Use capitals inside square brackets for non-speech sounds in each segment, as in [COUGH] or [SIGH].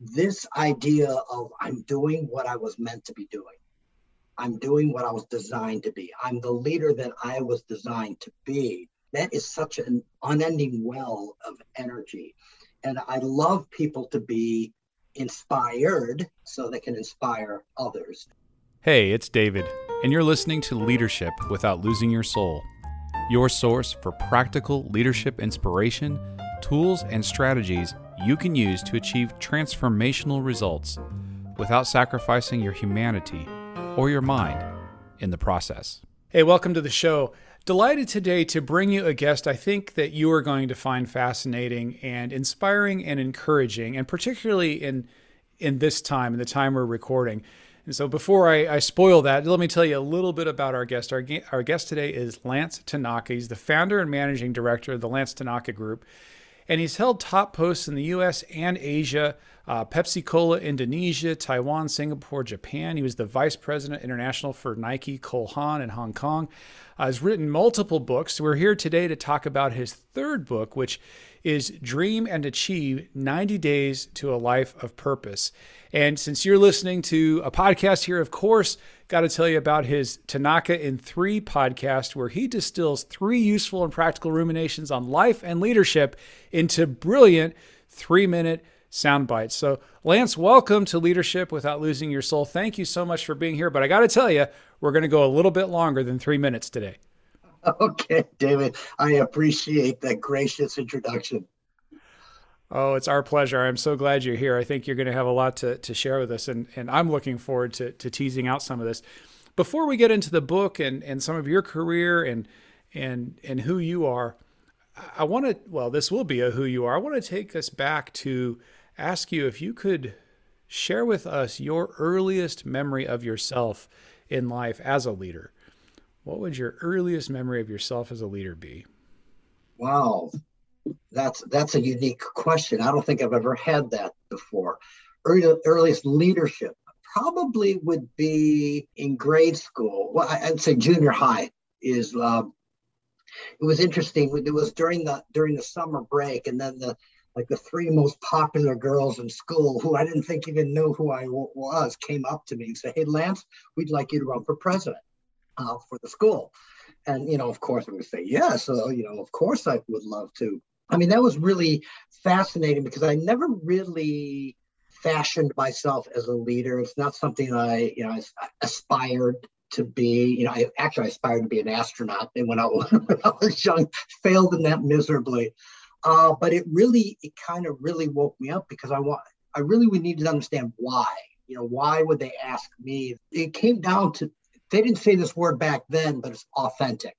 this idea of I'm doing what I was meant to be doing. I'm doing what I was designed to be. I'm the leader that I was designed to be. That is such an unending well of energy. And I love people to be inspired so they can inspire others. Hey, it's David, and you're listening to Leadership Without Losing Your Soul, your source for practical leadership inspiration, tools, and strategies you can use to achieve transformational results without sacrificing your humanity or your mind in the process. Hey, welcome to the show. Delighted today to bring you a guest I think that you are going to find fascinating and inspiring and encouraging, and particularly in in this time, in the time we're recording. And so before I, I, spoil that, let me tell you a little bit about our guest. Our, our guest today is Lance Tanaka. He's the founder and managing director of the Lance Tanaka Group and he's held top posts in the US and Asia, uh, Pepsi Cola, Indonesia, Taiwan, Singapore, Japan. He was the vice president international for Nike, Cole Haan in Hong Kong. Uh, has written multiple books. We're here today to talk about his third book, which is Dream and Achieve 90 Days to a Life of Purpose. And since you're listening to a podcast here, of course, got to tell you about his Tanaka in Three podcast, where he distills three useful and practical ruminations on life and leadership into brilliant three minute sound bites. So, Lance, welcome to Leadership Without Losing Your Soul. Thank you so much for being here. But I got to tell you, we're going to go a little bit longer than three minutes today. [LAUGHS] Okay, David, I appreciate that gracious introduction. Oh, it's our pleasure. I'm so glad you're here. I think you're going to have a lot to, to share with us, and, and I'm looking forward to, to teasing out some of this. Before we get into the book and, and some of your career and and and who you are, I want to well, this will be a who you are. I want to take us back to ask you if you could share with us your earliest memory of yourself in life as a leader. What would your earliest memory of yourself as a leader be? Wow, that's that's a unique question. I don't think I've ever had that before. Early, earliest leadership probably would be in grade school. Well, I'd say junior high is. Uh, it was interesting. It was during the during the summer break, and then the like the three most popular girls in school, who I didn't think even knew who I w- was, came up to me and said, "Hey, Lance, we'd like you to run for president uh, for the school." And you know, of course, I'm going to say yes. So you know, of course, I would love to. I mean, that was really fascinating because I never really fashioned myself as a leader. It's not something I, you know, I aspired to be. You know, I actually aspired to be an astronaut, and when I, [LAUGHS] when I was young, failed in that miserably. Uh, but it really, it kind of really woke me up because I want, I really would need to understand why. You know, why would they ask me? It came down to they didn't say this word back then, but it's authentic.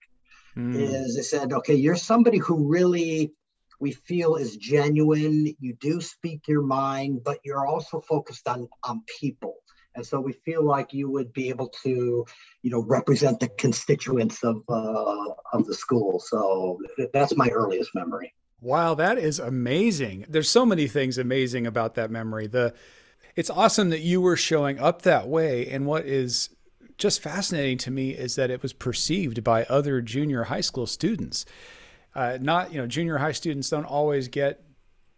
Mm. Is they said, okay, you're somebody who really we feel is genuine. You do speak your mind, but you're also focused on on people. And so we feel like you would be able to, you know, represent the constituents of uh, of the school. So that's my earliest memory. Wow, that is amazing. There's so many things amazing about that memory. The it's awesome that you were showing up that way. And what is just fascinating to me is that it was perceived by other junior high school students uh, not you know junior high students don't always get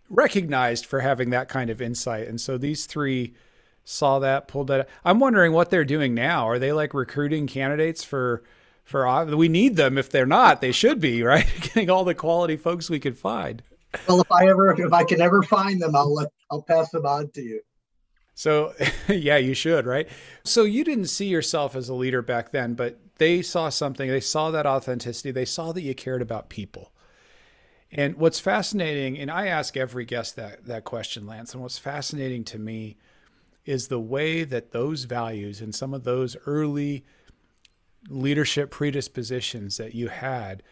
recognized for having that kind of insight. And so these three saw that pulled that. I'm wondering what they're doing now. Are they like recruiting candidates for for we need them. If they're not they should be [LAUGHS] right? Getting all the quality folks we could find. Well if i ever if i can ever find them i'll let i'll pass them on to you. So [LAUGHS] yeah you should right? So you didn't see yourself as a leader back then but they saw something, they saw that authenticity, they saw that you cared about people. And what's fascinating, and I ask every guest that, that question, Lance, and what's fascinating to me is the way that those values and some of those early leadership predispositions that you had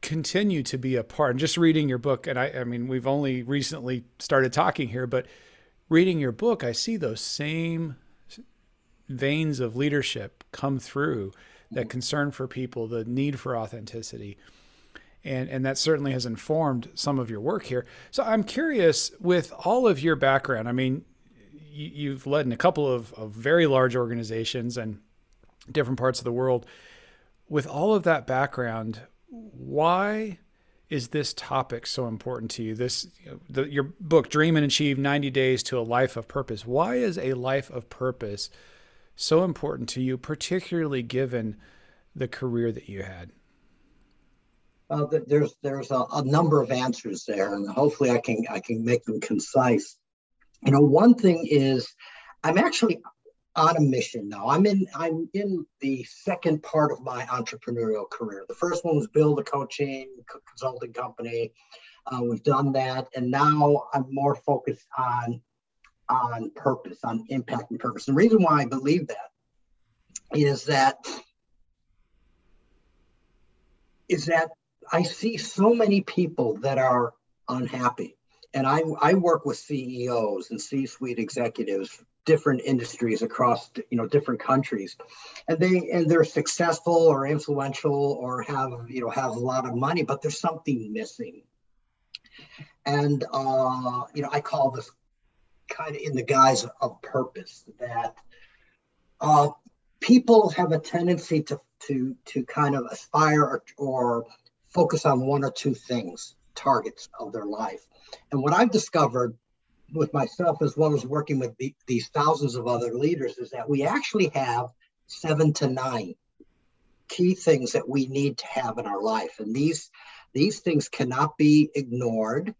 continue to be a part. And just reading your book, and I, I mean, we've only recently started talking here, but reading your book, I see those same veins of leadership come through that mm-hmm. concern for people, the need for authenticity. And, and that certainly has informed some of your work here. So I'm curious with all of your background, I mean, you, have led in a couple of, of very large organizations and different parts of the world. With all of that background, why is this topic so important to you? This the, your book, Dream and Achieve: 90 Days to a Life of Purpose. Why is a life of purpose so important to you, particularly given the career that you had? Uh, there's there's a, a, number of answers there, and hopefully I can I can make them concise. You know, one thing is I'm actually on a mission now. I'm in I'm in the second part of my entrepreneurial career. The first one was build a coaching consulting company. Uh, we've done that, and now I'm more focused on on purpose, on impact and purpose. The reason why I believe that is that is that I see so many people that are unhappy. And I, I work with CEOs and C-suite executives, different industries across you know different countries, and they and they're successful or influential or have you know have a lot of money, but there's something missing. And uh, you know I call this kind of in the guise of purpose that uh, people have a tendency to to to kind of aspire or, or focus on one or two things targets of their life. And what i've discovered with myself as well as working with the, these thousands of other leaders is that we actually have seven to nine key things that we need to have in our life. And these these things cannot be ignored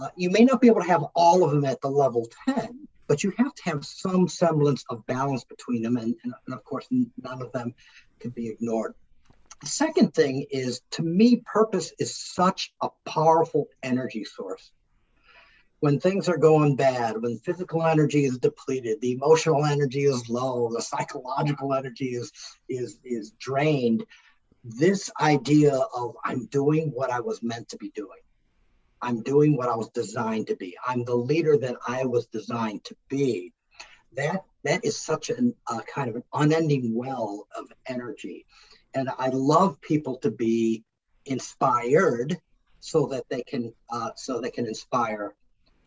uh, you may not be able to have all of them at the level 10, but you have to have some semblance of balance between them. And, and, and of course, none of them can be ignored. The second thing is to me, purpose is such a powerful energy source. When things are going bad, when physical energy is depleted, the emotional energy is low, the psychological energy is is is drained. This idea of I'm doing what I was meant to be doing I'm doing what I was designed to be. I'm the leader that I was designed to be. That that is such a uh, kind of an unending well of energy, and I love people to be inspired so that they can uh, so they can inspire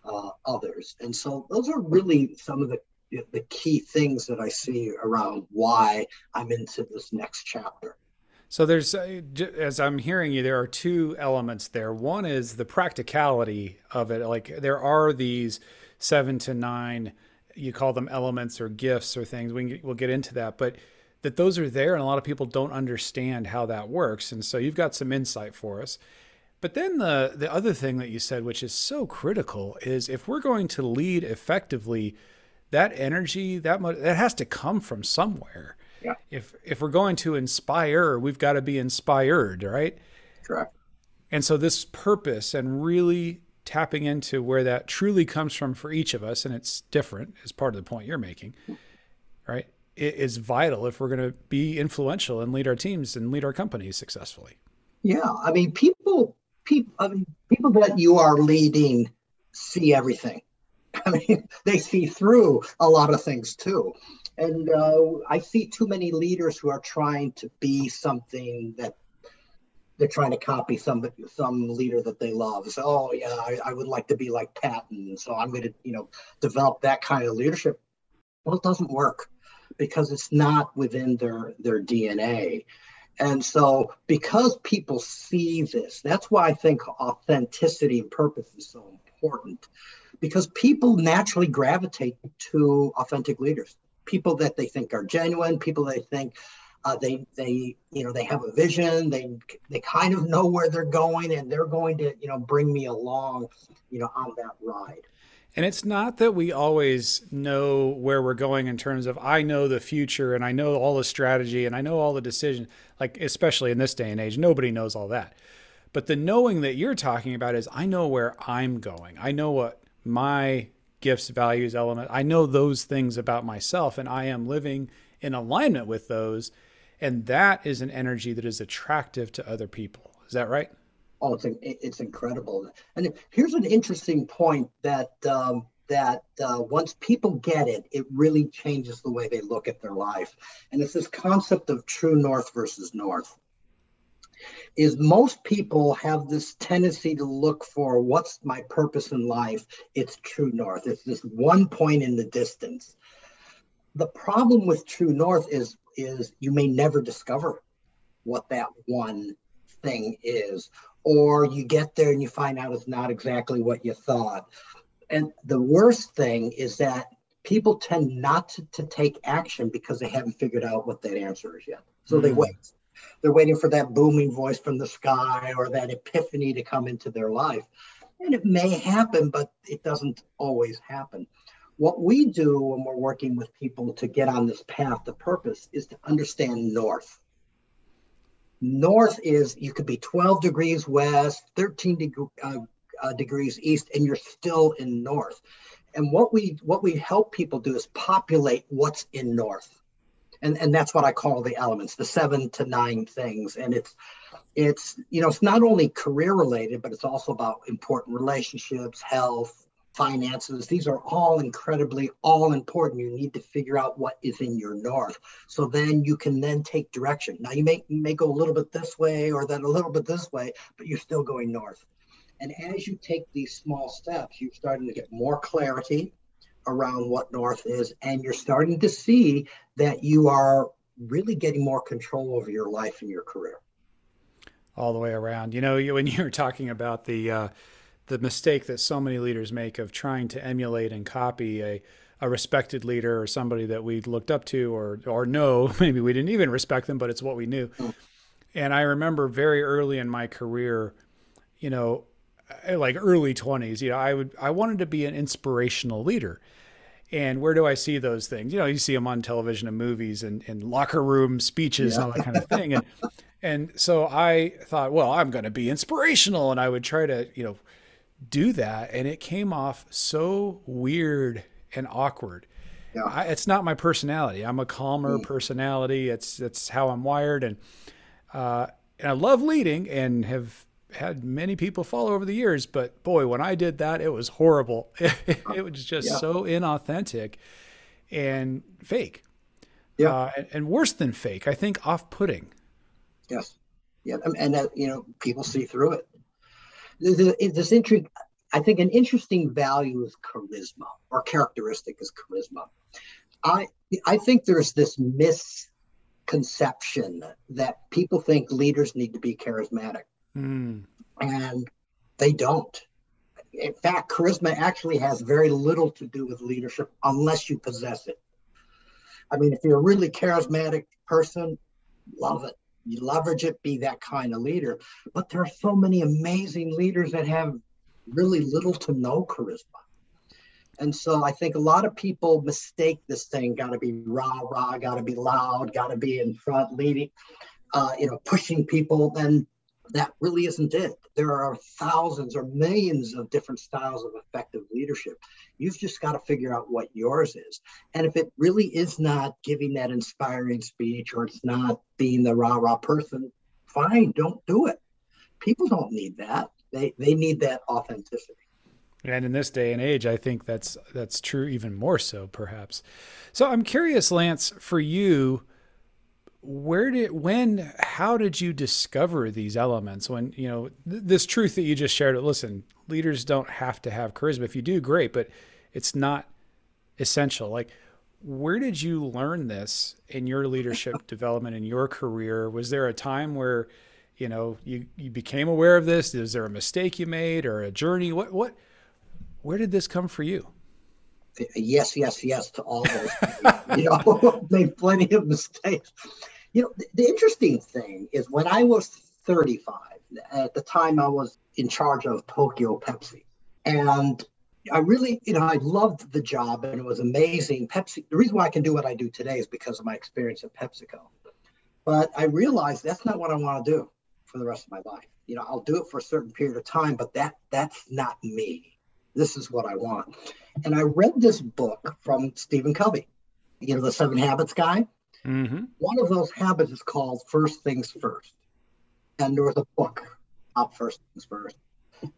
uh, others. And so those are really some of the the key things that I see around why I'm into this next chapter. So there's, uh, as I'm hearing you, there are two elements there. One is the practicality of it. Like there are these seven to nine, you call them elements or gifts or things. We we'll get into that, but that those are there, and a lot of people don't understand how that works. And so you've got some insight for us. But then the the other thing that you said, which is so critical, is if we're going to lead effectively, that energy that that has to come from somewhere. Yeah. If if we're going to inspire, we've got to be inspired, right? Correct. And so this purpose and really tapping into where that truly comes from for each of us, and it's different is part of the point you're making, right? It is vital if we're going to be influential and lead our teams and lead our companies successfully. Yeah, I mean, people, people, I mean, people that you are leading see everything. [LAUGHS] I mean, they see through a lot of things too and uh, I see too many leaders who are trying to be something that they're trying to copy some some leader that they love. So, oh yeah, I, I would like to be like Patton, so I'm going to you know develop that kind of leadership. Well, it doesn't work because it's not within their their DNA. And so, because people see this, that's why I think authenticity and purpose is so important because people naturally gravitate to authentic leaders people that they think are genuine, people they think uh, they they you know they have a vision, they they kind of know where they're going, and they're going to you know bring me along, you know, on that ride. And it's not that we always know where we're going in terms of I know the future and I know all the strategy and I know all the decisions. Like especially in this day and age, nobody knows all that. But the knowing that you're talking about is I know where I'm going. I know what my gifts, values, element. I know those things about myself and I am living in alignment with those. And that is an energy that is attractive to other people. Is that right? Oh, it's, it's incredible. And here's an interesting point that um, that uh, once people get it, it really changes the way they look at their life. And it's this concept of true north versus north. Is most people have this tendency to look for what's my purpose in life? It's true north. It's this one point in the distance. The problem with true north is is you may never discover what that one thing is or you get there and you find out it's not exactly what you thought. And the worst thing is that people tend not to, to take action because they haven't figured out what that answer is yet. So mm. they wait. They're waiting for that booming voice from the sky or that epiphany to come into their life. And it may happen, but it doesn't always happen. What we do when we're working with people to get on this path to purpose is to understand north North is you could be 12 degrees west, 13 deg- uh, uh, degrees east, and you're still in north. And what we what we help people do is populate what's in north, and and that's what I call the elements, the seven to nine things. And it's it's you know it's not only career related, but it's also about important relationships, health, finances. These are all incredibly all important. You need to figure out what is in your north. So then you can then take direction. Now you may may go a little bit this way or then a little bit this way, but you're still going north. And as you take these small steps, you're starting to get more clarity around what north is and you're starting to see that you are really getting more control over your life and your career. All the way around. You know when [LAUGHS] you were talking about the uh, the mistake that so many leaders make of trying to emulate and copy a, a respected leader or somebody that we looked up to or or know [LAUGHS] maybe we didn't even respect them but it's what we knew. And i remember very early in my career you know like early 20s you know i would i wanted to be an inspirational leader. And where do i see those things? You know you see them on television and movies and, and locker room speeches yeah. and all that kind of thing. And [LAUGHS] and so i thought well i'm going to be inspirational. And i would try to you know do that. And it came off so weird and awkward. Yeah. I, it's not my personality. I'm a calmer mm. personality. It's it's how i'm wired. And uh, and i love leading and have had many people follow over the years but boy when i did that it was horrible. [LAUGHS] It, was just yeah. so inauthentic and fake. Yeah. Uh, and, and, worse than fake i think off-putting. Yes. Yeah and that you know people see through it. This intrigue. I think an interesting value is charisma or characteristic is charisma. I I think there's this misconception that people think leaders need to be charismatic, mm. and they don't. In fact, charisma actually has very little to do with leadership unless you possess it. I mean, if you're a really charismatic person, love it you leverage it, be that kind of leader. But there are so many amazing leaders that have really little to no charisma. And so I think a lot of people mistake this thing, got to be rah, rah, got to be loud, got to be in front leading, uh, you know, pushing people. And that really isn't it. There are thousands or millions of different styles of effective leadership. You've just got to figure out what yours is. And if it really is not giving that inspiring speech or it's not being the rah rah person, fine, don't do it. People don't need that. They they need that authenticity. And in this day and age, I think that's that's true even more so, perhaps. So I'm curious, Lance, for you, where did when how did you discover these elements when you know th- this truth that you just shared listen leaders don't have to have charisma. If you do great but it's not essential. Like where did you learn this in your leadership [LAUGHS] development in your career? Was there a time where you know you you became aware of this? Is there a mistake you made or a journey? What what where did this come for you yes, yes, yes to all those. you know, [LAUGHS] made plenty of mistakes. You know, the, interesting thing is when I was 35, at the time I was in charge of Tokyo Pepsi. And I really, you know, I loved the job and it was amazing. Pepsi, the reason why I can do what I do today is because of my experience at PepsiCo. But I realized that's not what I want to do for the rest of my life. You know, I'll do it for a certain period of time, but that that's not me. This is what I want. And I read this book from Stephen Covey, you know, the Seven Habits guy. Mm-hmm. One of those habits is called First Things First. And there was a book up First Things First.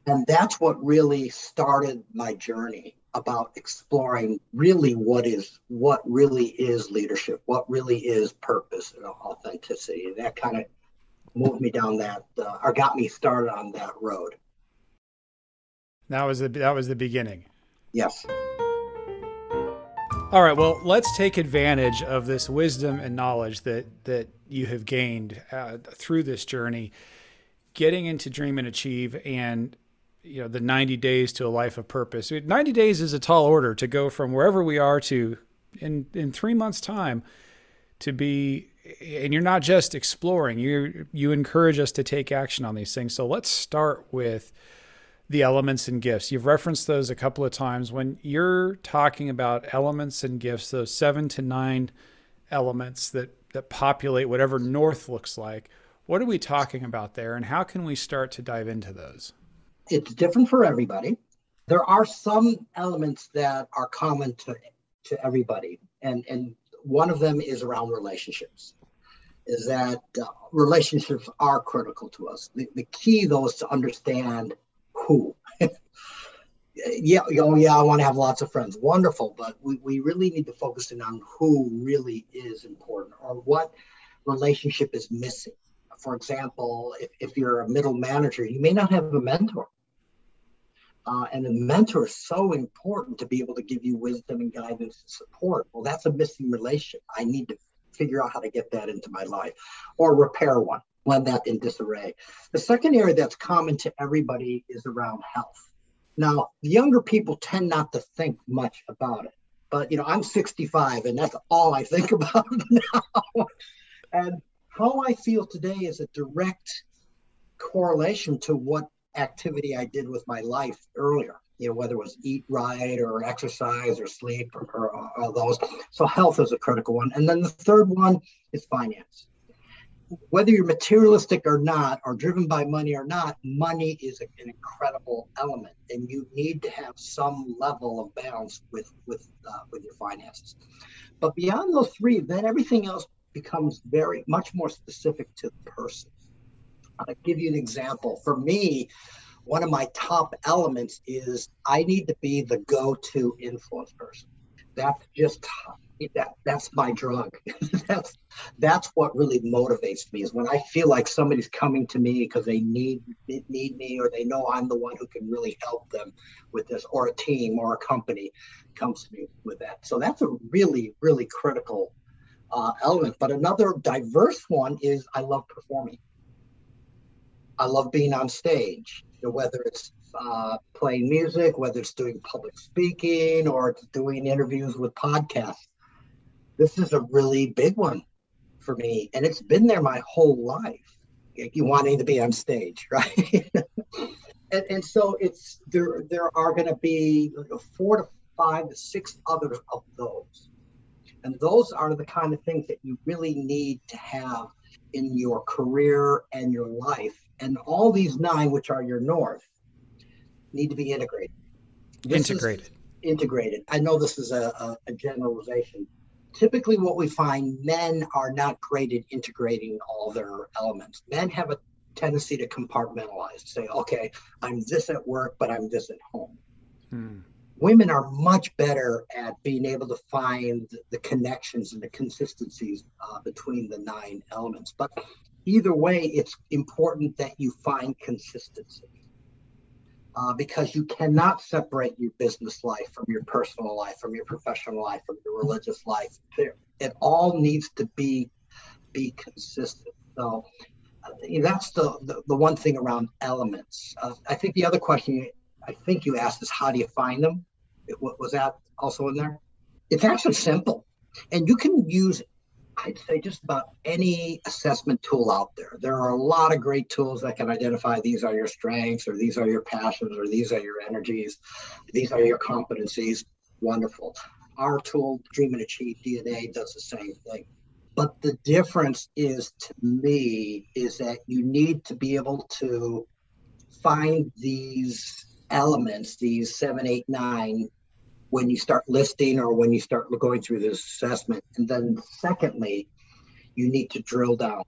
And that's what really started my journey about exploring really what is what really is leadership, what really is purpose and authenticity. And that kind of moved me down that uh, or got me started on that road. That was the that was the beginning. Yes. All right. Well, let's take advantage of this wisdom and knowledge that that you have gained uh, through this journey, getting into Dream and Achieve, and you know the 90 days to a life of purpose 90 days is a tall order to go from wherever we are to in in three months time to be and you're not just exploring you you encourage us to take action on these things so let's start with the elements and gifts you've referenced those a couple of times when you're talking about elements and gifts those seven to nine elements that that populate whatever north looks like what are we talking about there and how can we start to dive into those it's different for everybody. There are some elements that are common to to everybody, and and one of them is around relationships. Is that uh, relationships are critical to us. The, the key, though, is to understand who. [LAUGHS] yeah, oh yeah, I want to have lots of friends. Wonderful, but we, we really need to focus in on who really is important or what relationship is missing. For example, if, if you're a middle manager, you may not have a mentor. Uh, and a mentor is so important to be able to give you wisdom and guidance and support. Well, that's a missing relationship. I need to figure out how to get that into my life or repair one when that's in disarray. The second area that's common to everybody is around health. Now, younger people tend not to think much about it, but you know, I'm 65 and that's all I think [LAUGHS] about now. and how I feel today is a direct correlation to what activity I did with my life earlier, you know, whether it was eat right or exercise or sleep or, or, or those. So health is a critical one. And then the third one is finance. Whether you're materialistic or not, or driven by money or not, money is an incredible element, and you need to have some level of balance with with uh, with your finances. But beyond those three, then everything else becomes very much more specific to the person. I'll give you an example. For me, one of my top elements is I need to be the go-to influence person. That's just that that's my drug. [LAUGHS] that's that's what really motivates me is when I feel like somebody's coming to me because they need need me or they know I'm the one who can really help them with this, or a team or a company comes to me with that. So that's a really really critical uh, element. But another diverse one is I love performing. I love being on stage, you know, whether it's uh, playing music, whether it's doing public speaking or doing interviews with podcasts. This is a really big one for me, and it's been there my whole life. You wanting to be on stage, [LAUGHS] right? and, and so it's there. There are going to be four to five to six others of those, and those are the kind of things that you really need to have in your career and your life and all these nine, which are your north, need to be integrated. This integrated. Integrated. I know this is a, a, a generalization. Typically, what we find men are not great at integrating all their elements. Men have a tendency to compartmentalize, say, okay, I'm this at work, but I'm this at home. Hmm. Women are much better at being able to find the connections and the consistencies uh, between the nine elements. But either way, it's important that you find consistency. Uh, because you cannot separate your business life from your personal life, from your professional life, from your religious life. It all needs to be be consistent. So uh, that's the, the, the one thing around elements. Uh, I think the other question I think you asked is how do you find them? It, was that also in there? It's actually simple, and you can use I'd say just about any assessment tool out there. There are a lot of great tools that can identify these are your strengths, or these are your passions, or these are your energies, these are your competencies. Wonderful. Our tool, Dream and Achieve DNA, does the same thing. But the difference is to me is that you need to be able to find these elements, these seven, eight, nine when you start listing or when you start going through this assessment. And then secondly, you need to drill down.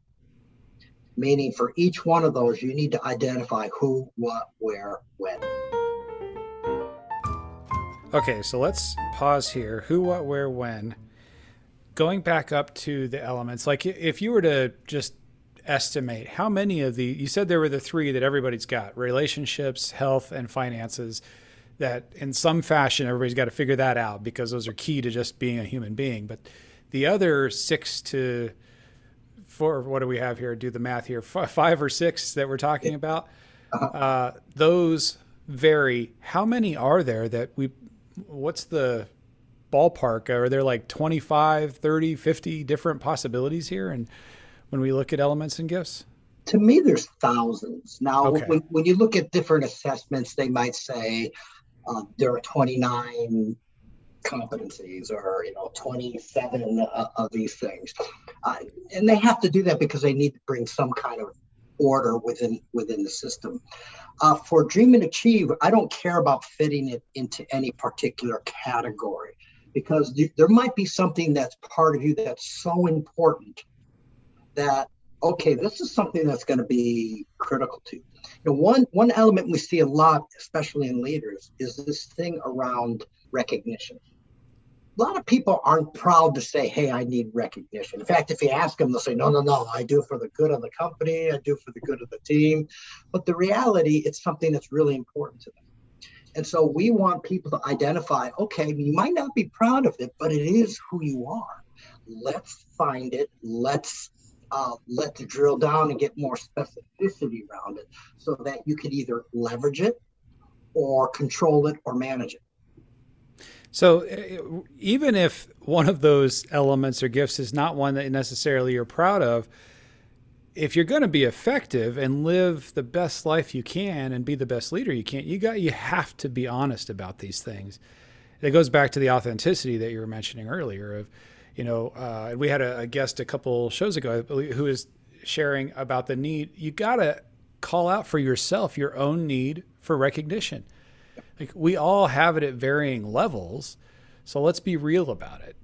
meaning for each one of those, you need to identify who, what, where, when. Okay, so let's pause here. Who, what, where, when. Going back up to the elements, like if you were to just estimate how many of the, you said there were the three that everybody's got relationships, health, and finances. That in some fashion, everybody's got to figure that out because those are key to just being a human being. But the other six to four, what do we have here? Do the math here. Five or six that we're talking about. Uh-huh. Uh, those vary. How many are there that we? What's the ballpark? Are there like 25, 30, 50 different possibilities here? And when we look at elements and gifts? To me, there's thousands. Now, okay. when, when you look at different assessments, they might say uh, there are 29 competencies or you know 27 of these things. Uh, and they have to do that because they need to bring some kind of order within within the system. Uh, for dream and achieve i don't care about fitting it into any particular category because th- there might be something that's part of you that's so important that okay this is something that's going to be critical to you know one one element we see a lot especially in leaders is this thing around recognition a lot of people aren't proud to say, hey, I need recognition. In fact, if you ask them, they'll say, no, no, no, I do for the good of the company, I do for the good of the team. But the reality, it's something that's really important to them. And so we want people to identify, okay, you might not be proud of it, but it is who you are. Let's find it. Let's uh, let's drill down and get more specificity around it so that you can either leverage it or control it or manage it. So uh, even if one of those elements or gifts is not one that necessarily you're proud of, if you're going to be effective and live the best life you can and be the best leader you can, you got you have to be honest about these things. It goes back to the authenticity that you were mentioning earlier. Of, you know, uh, we had a, a guest a couple shows ago who is sharing about the need. You got to call out for yourself your own need for recognition like we all have it at varying levels. So let's be real about it.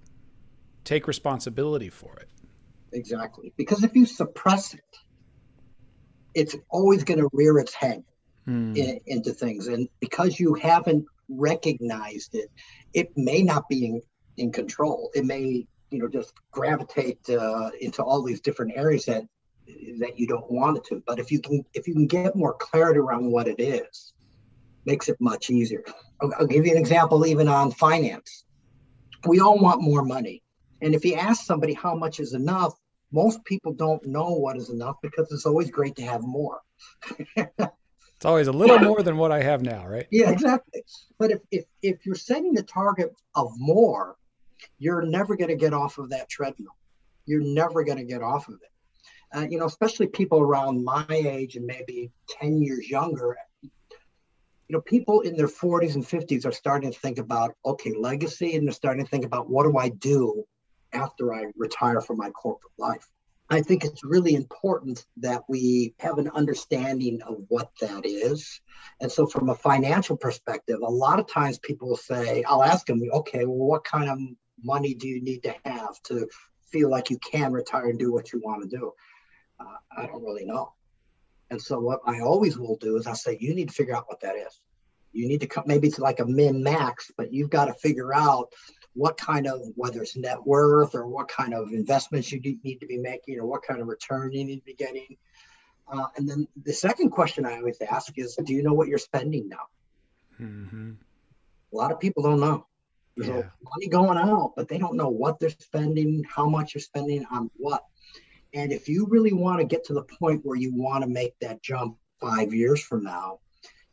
Take responsibility for it. Exactly. Because if you suppress it, it's always going to rear its head hmm. in, into things. And because you haven't recognized it, it may not be in, in control. It may, you know, just gravitate uh, into all these different areas that that you don't want it to. But if you can, if you can get more clarity around what it is, makes it much easier. I'll, I'll give you an example, even on finance. We all want more money. And if you ask somebody how much is enough, most people don't know what is enough because it's always great to have more. [LAUGHS] it's always a little more than what I have now, right? Yeah, exactly. But if, if, if you're setting the target of more, you're never going to get off of that treadmill. You're never going to get off of it. Uh, you know, especially people around my age and maybe 10 years younger, you know, people in their 40s and 50s are starting to think about, okay, legacy, and they're starting to think about what do I do after I retire from my corporate life. I think it's really important that we have an understanding of what that is. And so, from a financial perspective, a lot of times people will say, I'll ask them, okay, well, what kind of money do you need to have to feel like you can retire and do what you want to do? Uh, I don't really know. And so what I always will do is I say, you need to figure out what that is. You need to come, maybe it's like a min max, but you've got to figure out what kind of, whether it's net worth or what kind of investments you need to be making or what kind of return you need to be getting. Uh, and then the second question I always ask is, do you know what you're spending now? Mm-hmm. A lot of people don't know. There's yeah. money going out, but they don't know what they're spending, how much you're spending on what. And if you really want to get to the point where you want to make that jump five years from now,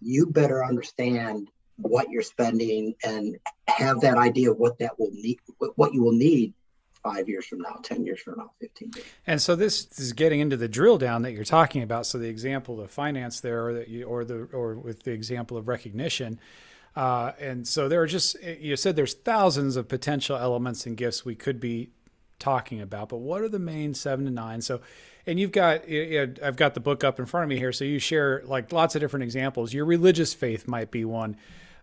you better understand what you're spending and have that idea of what that will need, what you will need five years from now, 10 years from now, 15 years. And so this is getting into the drill down that you're talking about. So the example of finance there, or, that you, or the, or with the example of recognition, uh, and so there are just, you said there's thousands of potential elements and gifts we could be talking about, but what are the main seven to nine? So, and you've got, I've got the book up in front of me here. So you share like lots of different examples. Your religious faith might be one.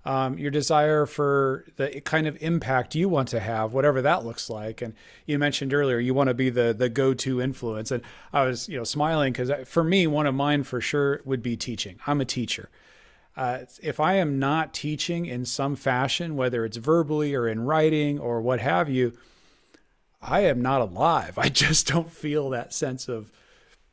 um, your desire for the kind of impact you want to have, whatever that looks like. And you mentioned earlier you want to be the the go to influence, and I was you know smiling because for me one of mine for sure would be teaching. I'm a teacher. Uh, if I am not teaching in some fashion, whether it's verbally or in writing or what have you, I am not alive. [LAUGHS] I just don't feel that sense of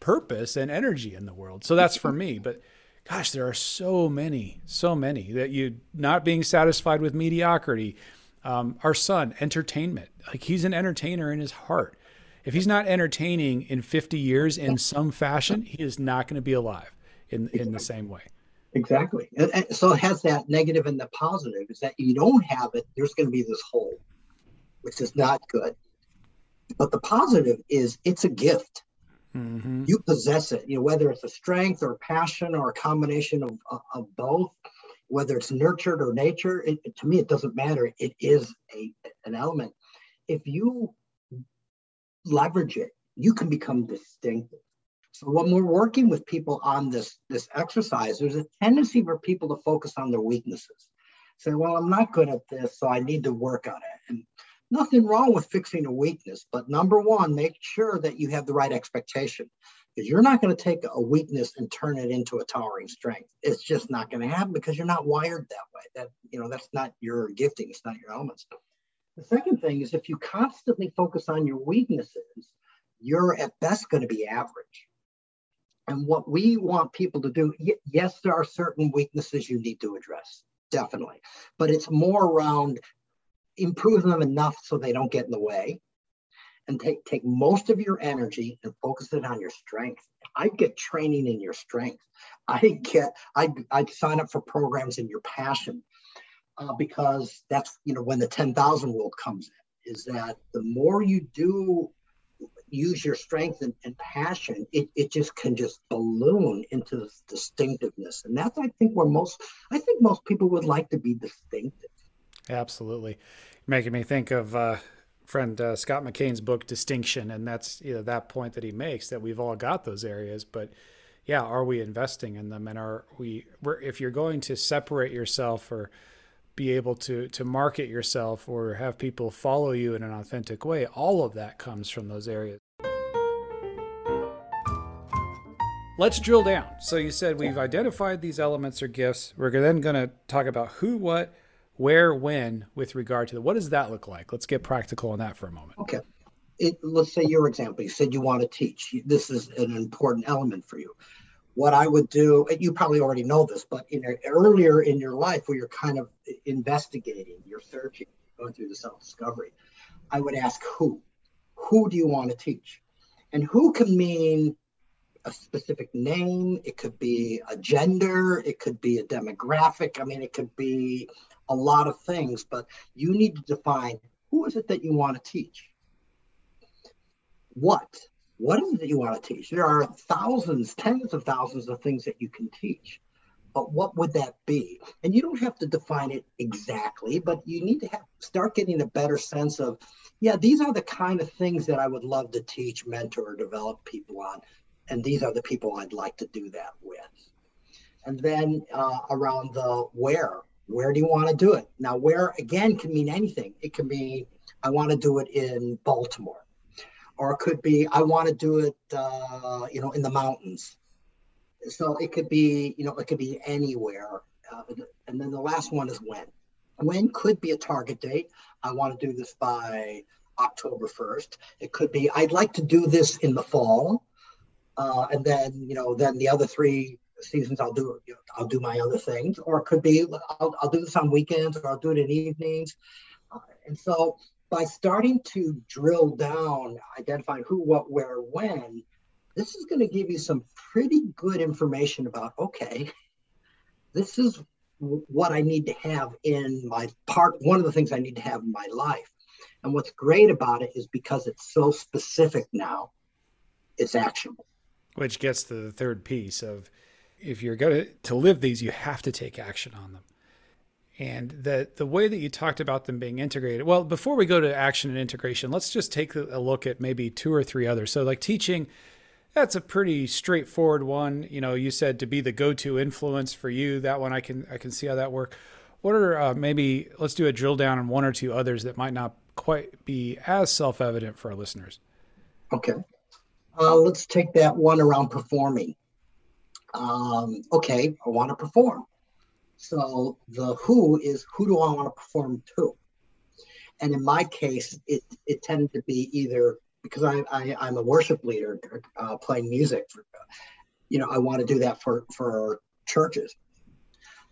purpose and energy in the world. So that's for me. [LAUGHS] But gosh, there are so many, so many that you not being satisfied with mediocrity. Um, our son, entertainment. Like he's an entertainer in his heart. If he's not entertaining in 50 years in some fashion, he is not going to be alive in, in the same way. Exactly. And, and so it has that negative and the positive is that you don't have it, there's going to be this hole, which is not good. But the positive is it's a gift. Mm-hmm. You possess it, you know, whether it's a strength or a passion or a combination of, of both, whether it's nurtured or nature, it, to me, it doesn't matter. It is a, an element. If you leverage it, you can become distinctive. So when we're working with people on this, this exercise, there's a tendency for people to focus on their weaknesses. Say, well, I'm not good at this, so I need to work on it. And nothing wrong with fixing a weakness, but number one, make sure that you have the right expectation. Because you're not going to take a weakness and turn it into a towering strength. It's just not going to happen because you're not wired that way. That you know, that's not your gifting, it's not your elements. The second thing is if you constantly focus on your weaknesses, you're at best going to be average. And what we want people to do, yes, there are certain weaknesses you need to address, definitely. But it's more around improving them enough so they don't get in the way and take, take most of your energy and focus it on your strength. I get training in your strength. I get, I, I sign up for programs in your passion uh, because that's, you know, when the 10,000 rule comes in, is that the more you do use your strength and, and passion, it, it just can just balloon into this distinctiveness. And that's, I think, where most, I think most people would like to be distinctive. Absolutely. Making me think of uh, friend uh, Scott McKain's book, Distinction. And that's you know, that point that he makes that we've all got those areas. But yeah, are we investing in them? And are we, if you're going to separate yourself or be able to to market yourself or have people follow you in an authentic way all of that comes from those areas. Let's drill down. So you said we've identified these elements or gifts. We're then going to talk about who what where when with regard to the, what does that look like? Let's get practical on that for a moment. Okay. It, let's say your example. You said you want to teach this is an important element for you what I would do, you probably already know this, but in earlier in your life where you're kind of investigating, you're searching, going through the self-discovery, I would ask who, who do you want to teach, and who can mean a specific name, it could be a gender, it could be a demographic. I mean, it could be a lot of things, but you need to define who is it that you want to teach. What what is it you want to teach? There are thousands, tens of thousands of things that you can teach. But what would that be? And you don't have to define it exactly, but you need to have, start getting a better sense of, yeah, these are the kind of things that I would love to teach, mentor, or develop people on. And these are the people I'd like to do that with. And then uh, around the where, where do you want to do it? Now, where again can mean anything. It can be, I want to do it in Baltimore or it could be I want to do it, uh, you know, in the mountains. So it could be, you know, it could be anywhere. Uh, and then the last one is when. When could be a target date. I want to do this by October 1st. It could be I'd like to do this in the fall, uh, and then you know, then the other three seasons I'll do you know, I'll do my other things, or it could be I'll, I'll do this on weekends or I'll do it in evenings. Uh, and so by starting to drill down, identifying who, what, where, when, this is going to give you some pretty good information about okay, this is what I need to have in my part. One of the things I need to have in my life. And what's great about it is because it's so specific now, it's actionable. Which gets to the third piece of if you're going to, to live these, you have to take action on them and the the way that you talked about them being integrated. Well, before we go to action and integration, let's just take a look at maybe two or three others. So, like teaching, that's a pretty straightforward one. You know, you said to be the go-to influence for you. That one I can I can see how that work. what are uh, maybe let's do a drill down on one or two others that might not quite be as self-evident for our listeners. Okay. Uh, let's take that one around performing. Um, okay, I want to perform. So the who is who do I want to perform to? And in my case, it, it tended to be either because I, I am a worship leader uh, playing music. For, you know, I want to do that for for churches.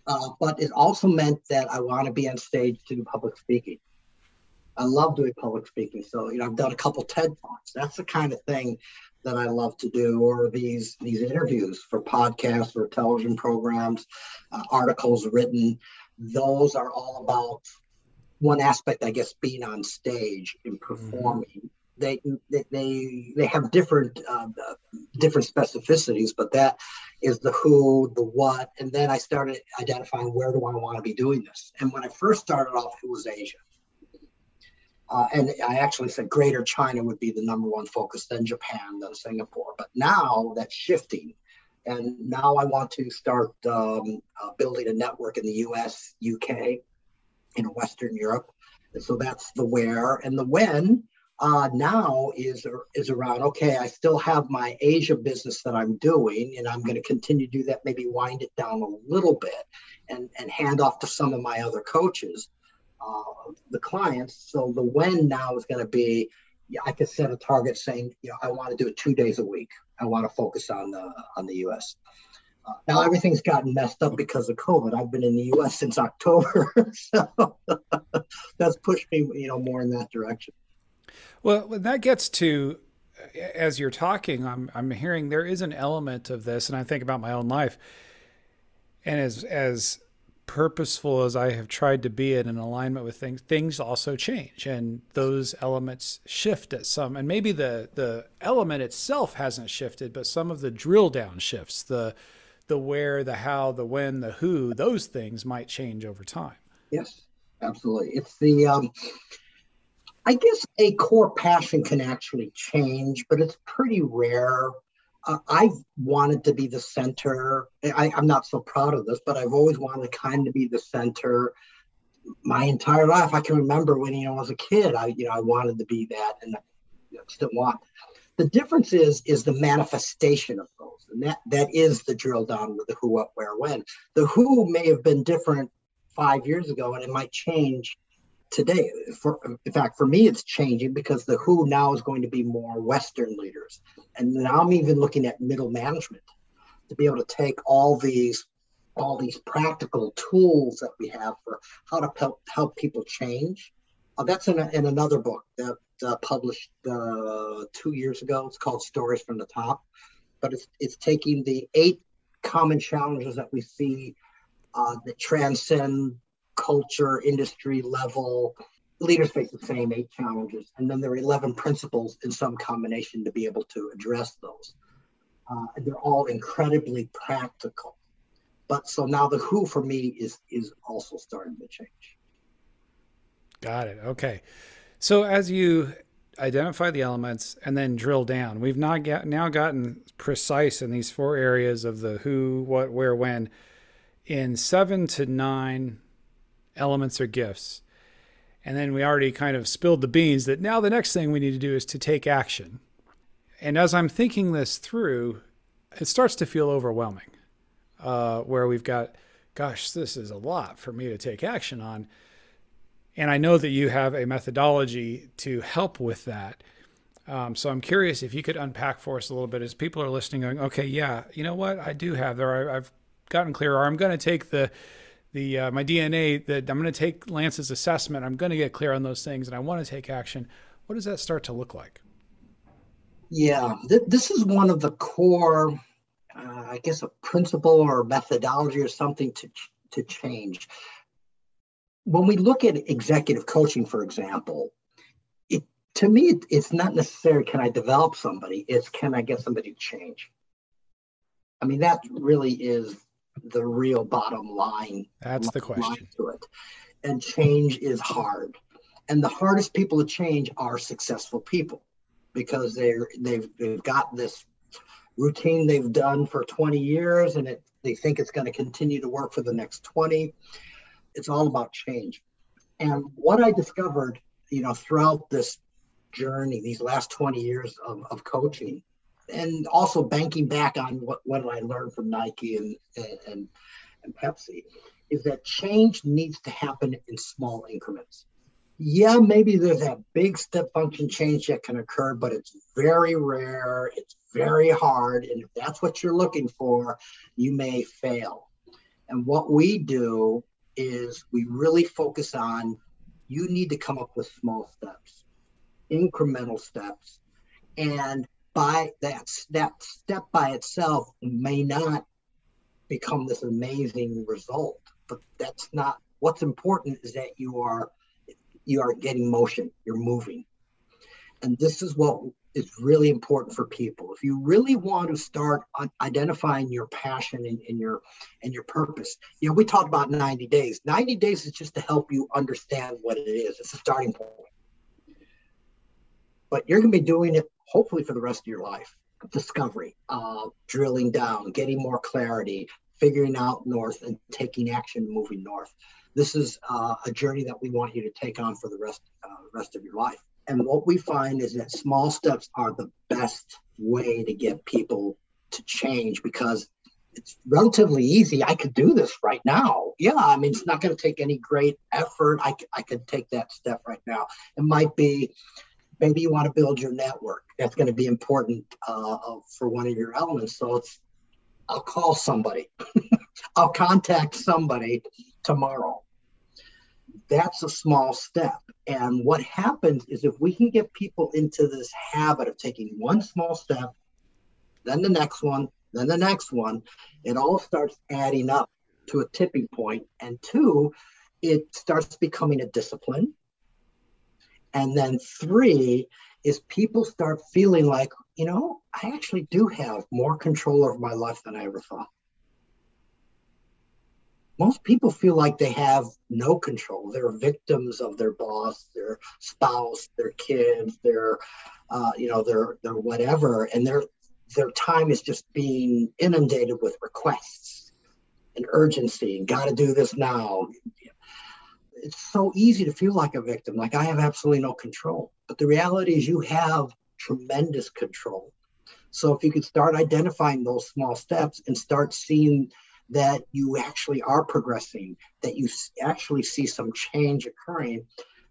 Uh, but it also meant that I want to be on stage to do public speaking. I love doing public speaking. So, you know, I've done a couple TED Talks. That's the kind of thing that I love to do, or these these interviews for podcasts or television programs, uh, articles written. Those are all about one aspect, I guess, being on stage and mm-hmm. performing. Mm-hmm. They, they they have different uh, different specificities, but that is the who, the what, and then I started identifying where do I want to be doing this. And when I first started off, it was Asia. Uh, and I actually said Greater China would be the number one focus, then Japan, then Singapore. But now that's shifting. And now I want to start um, uh, building a network in the US, UK, in Western Europe. And so that's the where. And the when uh, now is, is around, okay, I still have my Asia business that I'm doing, and I'm going to continue to do that, maybe wind it down a little bit and, and hand off to some of my other coaches the clients. So the when now is going to be, yeah, I could set a target saying, you know, I want to do it two days a week. I want to focus on the on the U.S. Uh, now everything's gotten messed up because of COVID. I've been in the U.S. since October, [LAUGHS] so [LAUGHS] that's pushed me, you know, more in that direction. Well, when that gets to, as you're talking, I'm I'm hearing there is an element of this, and I think about my own life, and as as purposeful as I have tried to be in an alignment with things, things also change and those elements shift at some. And maybe the the element itself hasn't shifted, but some of the drill down shifts, the the where, the how, the when, the who, those things might change over time. Yes, absolutely. It's the um I guess a core passion can actually change, but it's pretty rare uh, I've wanted to be the center. I, am not so proud of this, but I've always wanted to kind of be the center my entire life. I can remember when you know as a kid, I you know I wanted to be that, and I still want. The difference is is the manifestation of those, and that that is the drill down with the who, what, where, when. The who may have been different five years ago, and it might change today. For in fact, for me, it's changing because the who now is going to be more Western leaders, and now I'm even looking at middle management to be able to take all these all these practical tools that we have for how to help help people change. Uh, that's in, a, in another book that uh, published uh, two years ago. It's called Stories from the Top, but it's it's taking the eight common challenges that we see uh, that transcend culture, industry level. Leaders face the same eight challenges, and then there are 11 principles in some combination to be able to address those. Uh, they're all incredibly practical. But so now the who for me is is also starting to change. Got it. Okay. So as you identify the elements and then drill down, we've not get, now gotten precise in these four areas of the who, what, where, when. In seven to nine elements or gifts. And then we already kind of spilled the beans that now the next thing we need to do is to take action. And as I'm thinking this through, it starts to feel overwhelming, uh, where we've got, gosh, this is a lot for me to take action on. And I know that you have a methodology to help with that. Um, so I'm curious if you could unpack for us a little bit as people are listening, going, okay, yeah, you know what, I do have there. I've gotten clear, or I'm going to take the the uh, my DNA that I'm going to take Lance's assessment. I'm going to get clear on those things, and I want to take action. What does that start to look like? Yeah, th- this is one of the core, uh, I guess, a principle or methodology or something to to change. When we look at executive coaching, for example, it to me it, it's not necessarily can I develop somebody; it's can I get somebody to change. I mean, that really is the real bottom line. That's the question. To it. And change is hard. And the hardest people to change are successful people because they're they've they've got this routine they've done for 20 years and it they think it's going to continue to work for the next 20 it's all about change. And what I discovered, you know, throughout this journey, these last 20 years of, of coaching, and also banking back on what, what I learned from Nike and, and, and Pepsi, is that change needs to happen in small increments. Yeah, maybe there's that big step function change that can occur, but it's very rare. It's very hard. And if that's what you're looking for, you may fail. And what we do is we really focus on you need to come up with small steps, incremental steps. And by that, that step by itself may not become this amazing result, but that's not what's important is that you are you are getting motion, you're moving. And this is what is really important for people. If you really want to start identifying your passion and, and, your and your purpose, you know, we talked about 90 days. 90 days is just to help you understand what it is. It's a starting point. But you're going to be doing it hopefully for the rest of your life. Discovery, uh, drilling down, getting more clarity, figuring out north, and taking action, moving north. This is uh, a journey that we want you to take on for the rest uh, rest of your life. And what we find is that small steps are the best way to get people to change because it's relatively easy. I could do this right now. Yeah, I mean, it's not going to take any great effort. I, I could take that step right now. It might be maybe you want to build your network. That's going to be important uh, for one of your elements. So it's, I'll call somebody, [LAUGHS] I'll contact somebody tomorrow. That's a small step. And what happens is if we can get people into this habit of taking one small step, then the next one, then the next one, it all starts adding up to a tipping point. And two, it starts becoming a discipline. And then three is people start feeling like, you know, I actually do have more control over my life than I ever thought most people feel like they have no control. They're victims of their boss, their spouse, their kids, their, uh, you know, their their whatever, and their their time is just being inundated with requests and urgency got to do this now. It's so easy to feel like a victim, like I have absolutely no control. But the reality is, you have tremendous control. So if you could start identifying those small steps and start seeing that you actually are progressing, that you actually see some change occurring,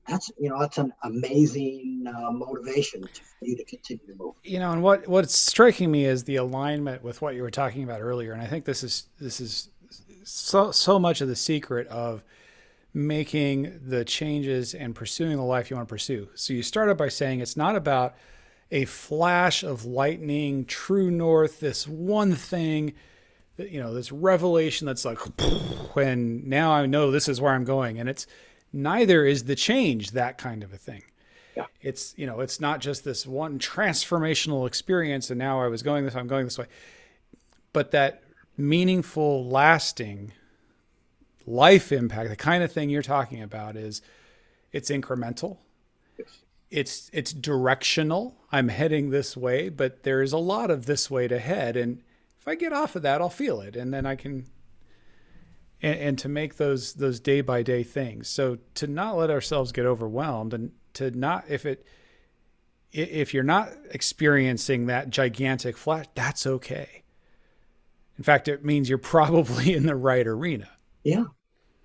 that's you know that's an amazing uh, motivation for you to continue to move. You know, and what what's striking me is the alignment with what you were talking about earlier, and I think this is this is so so much of the secret of making the changes and pursuing the life you want to pursue. So you started by saying it's not about a flash of lightning, true north, this one thing you know this revelation that's like [LAUGHS] when now i know this is where i'm going and it's neither is the change that kind of a thing yeah. it's you know it's not just this one transformational experience and now i was going this i'm going this way but that meaningful lasting life impact the kind of thing you're talking about is it's incremental yes. it's it's directional i'm heading this way but there's a lot of this way to head and if I get off of that, I'll feel it, and then I can. And, and to make those those day by day things, so to not let ourselves get overwhelmed, and to not if it if you're not experiencing that gigantic flash, that's okay. In fact, it means you're [LAUGHS] probably in the right arena. Yeah,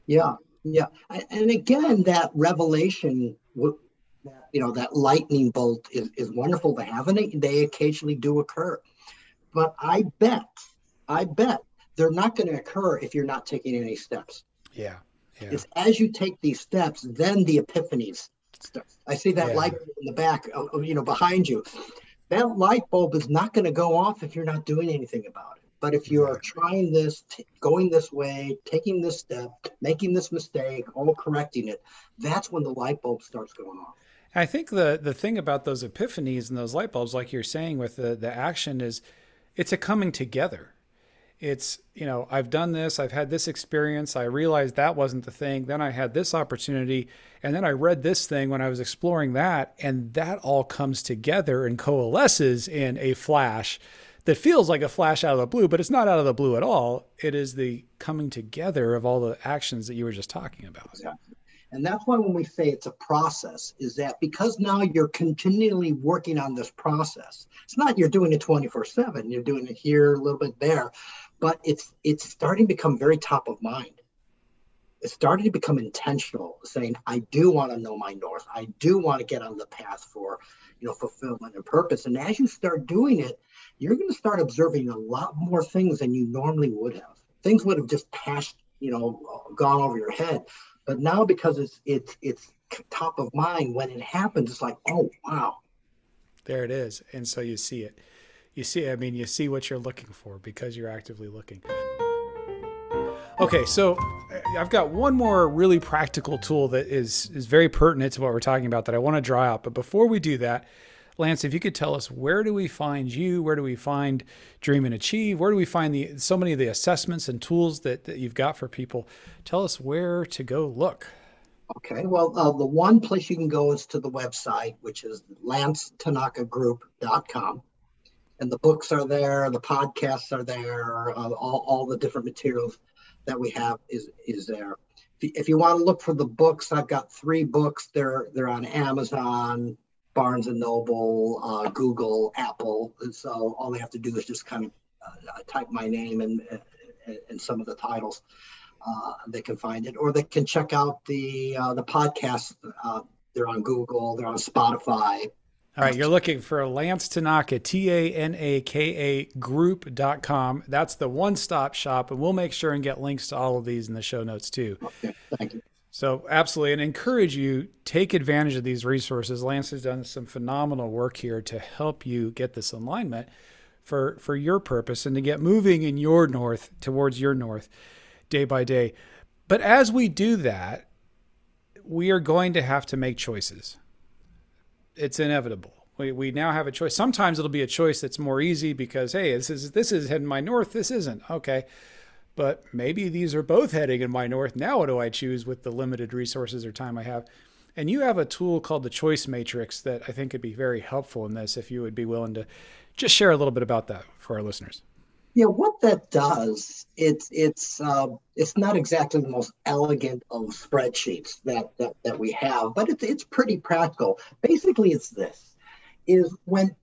yeah, yeah. And again, that revelation, you know, that lightning bolt is, is wonderful to have, and they occasionally do occur. But I bet, I bet they're not going to occur if you're not taking any steps. Yeah. yeah. It's as you take these steps, then the epiphanies start. I see that yeah. light in the back, oh, oh, you know, behind you. That light bulb is not going to go off if you're not doing anything about it. But if you are trying this, t- going this way, taking this step, making this mistake, all correcting it, that's when the light bulb starts going off. I think the the thing about those epiphanies and those light bulbs, like you're saying with the the action, is it's a coming together. It's, you know, I've done this, I've had this experience, I realized that wasn't the thing, then I had this opportunity, and then I read this thing when I was exploring that, and that all comes together and coalesces in a flash that feels like a flash out of the blue, but it's not out of the blue at all. It is the coming together of all the actions that you were just talking about. Exactly. And that's why when we say it's a process, is that because now you're continually working on this process. It's not you're doing it 24-7, you're doing it here, a little bit there, but it's it's starting to become very top of mind. It's starting to become intentional, saying, I do want to know my north. I do want to get on the path for, you know, fulfillment and purpose. And as you start doing it, you're going to start observing a lot more things than you normally would have. Things would have just passed, you know, gone over your head. But now because it's it's it's top of mind when it happens, it's like, oh wow. There it is. And so you see it. You see, I mean, you see what you're looking for because you're actively looking. Okay, so I've got one more really practical tool that is is very pertinent to what we're talking about that I want to draw out. But before we do that, Lance, if you could tell us where do we find you? Where do we find Dream and Achieve? Where do we find the so many of the assessments and tools that, that you've got for people? Tell us where to go look. Okay, well, uh, the one place you can go is to the website, which is lancetanakagroup.com. And the books are there, the podcasts are there, uh, all, all the different materials that we have is, is there. If you, if you want to look for the books, I've got three books. They're, they're on Amazon, Barnes and Noble, uh, Google, Apple. And so all they have to do is just kind of uh, type my name and, and some of the titles. Uh, they can find it, or they can check out the uh, the podcast. Uh, they're on Google, they're on Spotify. All right, you're looking for Lance Tanaka, T A N A K A group.com. That's the one stop shop, and we'll make sure and get links to all of these in the show notes too. Okay, thank you. So absolutely, and encourage you take advantage of these resources. Lance has done some phenomenal work here to help you get this alignment for for your purpose and to get moving in your north towards your north day by day. But as we do that, we are going to have to make choices. It's inevitable. We, we now have a choice. Sometimes it'll be a choice that's more easy because hey, this is this is heading my north. This isn't okay but maybe these are both heading in my north. Now, what do I choose with the limited resources or time I have? And you have a tool called the Choice Matrix that I think could be very helpful in this if you would be willing to just share a little bit about that for our listeners. Yeah, what that does, it's it's uh, it's not exactly the most elegant of spreadsheets that that, that we have, but it's it's pretty practical. Basically, it's this: is when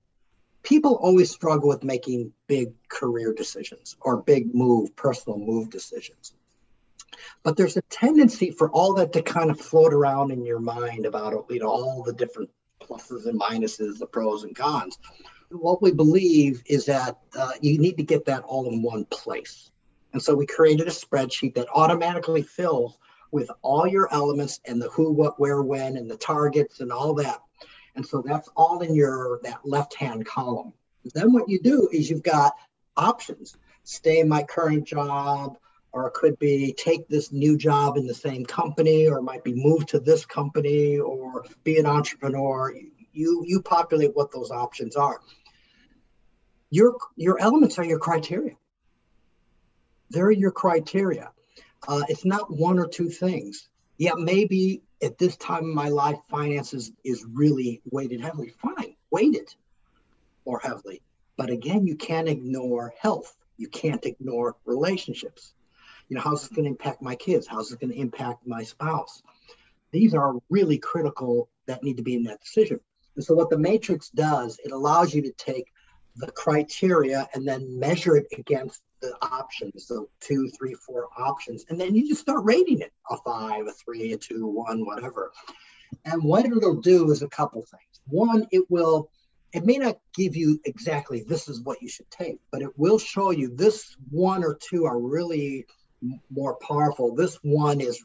people always struggle with making big career decisions or big move, personal move decisions. But there's a tendency for all that to kind of float around in your mind about you know all the different pluses and minuses, the pros and cons. What we believe is that uh, you need to get that all in one place. And so we created a spreadsheet that automatically fills with all your elements and the who, what, where, when, and the targets and all that and so that's all in your that left-hand column. Then what you do is you've got options. Stay in my current job, or it could be take this new job in the same company, or it might be move to this company, or be an entrepreneur. You you populate what those options are. Your your elements are your criteria. They're your criteria. Uh, it's not one or two things. Yeah, maybe at this time in my life, finances is really weighted heavily. Fine, weight it more heavily. But again, you can't ignore health. You can't ignore relationships. You know, how's this going to impact my kids? How's this going to impact my spouse? These are really critical that need to be in that decision. And so, what the matrix does, it allows you to take the criteria and then measure it against the options, so two, three, four options, and then you just start rating it a five, a three, a two, one, whatever. And what it'll do is a couple things. One, it will, it may not give you exactly this is what you should take, but it will show you this one or two are really more powerful. This one is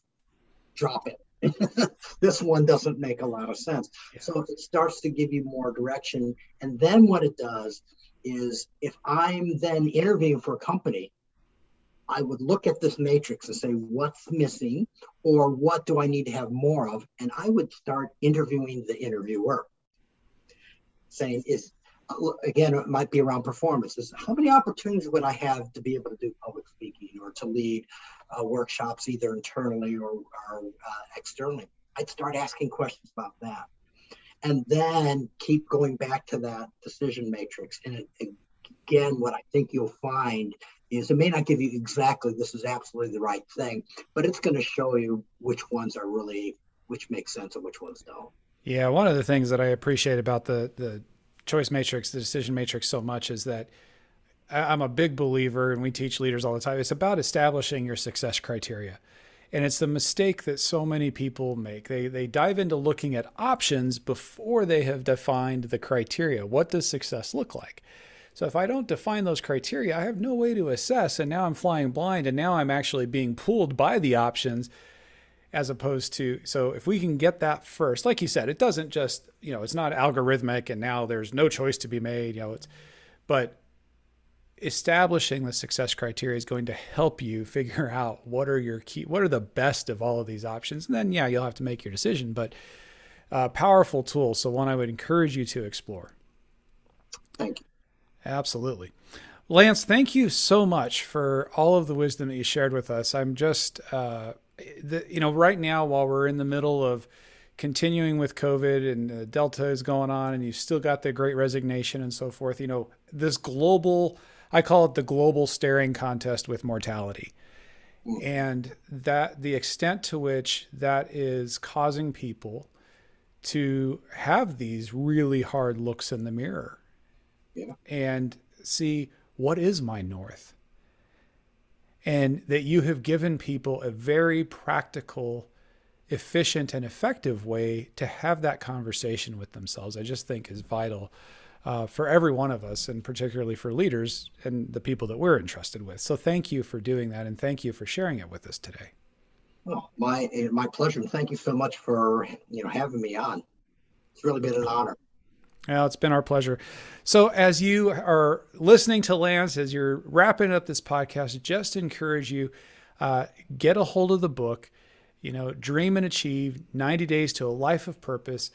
drop it. [LAUGHS] this one doesn't make a lot of sense. Yeah. So it starts to give you more direction. And then what it does is if I'm then interviewing for a company, I would look at this matrix and say, what's missing or what do I need to have more of? And I would start interviewing the interviewer, saying, is again, it might be around performances. How many opportunities would I have to be able to do public speaking or to lead uh, workshops either internally or, or uh, externally? I'd start asking questions about that and then keep going back to that decision matrix and it, again, what I think you'll find is it may not give you exactly this is absolutely the right thing, but it's going to show you which ones are really which make sense and which ones don't. Yeah, one of the things that I appreciate about the the choice matrix, the decision matrix, so much is that I'm a big believer, and we teach leaders all the time. It's about establishing your success criteria. And it's the mistake that so many people make. They, they dive into looking at options before they have defined the criteria. What does success look like? So if I don't define those criteria, I have no way to assess. And now I'm flying blind. And now I'm actually being pulled by the options as opposed to. So if we can get that first, like you said, it doesn't just, you know, it's not algorithmic and now there's no choice to be made, you know, it's, but establishing the success criteria is going to help you figure [LAUGHS] out what are your key, what are the best of all of these options. And then, yeah, you'll have to make your decision, but uh, powerful tool. So one I would encourage you to explore. Thank you. Absolutely. Lance, thank you so much for all of the wisdom that you shared with us. I'm just, uh, the, you know, right now while we're in the middle of continuing with COVID and uh, Delta is going on, and you've still got the Great Resignation and so forth. You know, this global, I call it the global staring contest with mortality, and that the extent to which that is causing people to have these really hard looks in the mirror yeah. and see what is my north. And that you have given people a very practical, efficient, and effective way to have that conversation with themselves, I just think is vital uh, for every one of us, and particularly for leaders and the people that we're entrusted with. So thank you for doing that, and thank you for sharing it with us today. Well, my my pleasure, and thank you so much for you know having me on. It's really been an honor. Well, it's been our pleasure. So, as you are listening to Lance, as you're wrapping up this podcast, just encourage you uh, get a hold of the book. You know, dream and achieve 90 days to a life of purpose,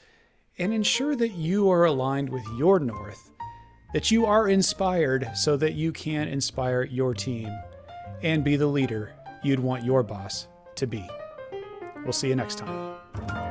and ensure that you are aligned with your north, that you are inspired so that you can inspire your team and be the leader you'd want your boss to be. We'll see you next time.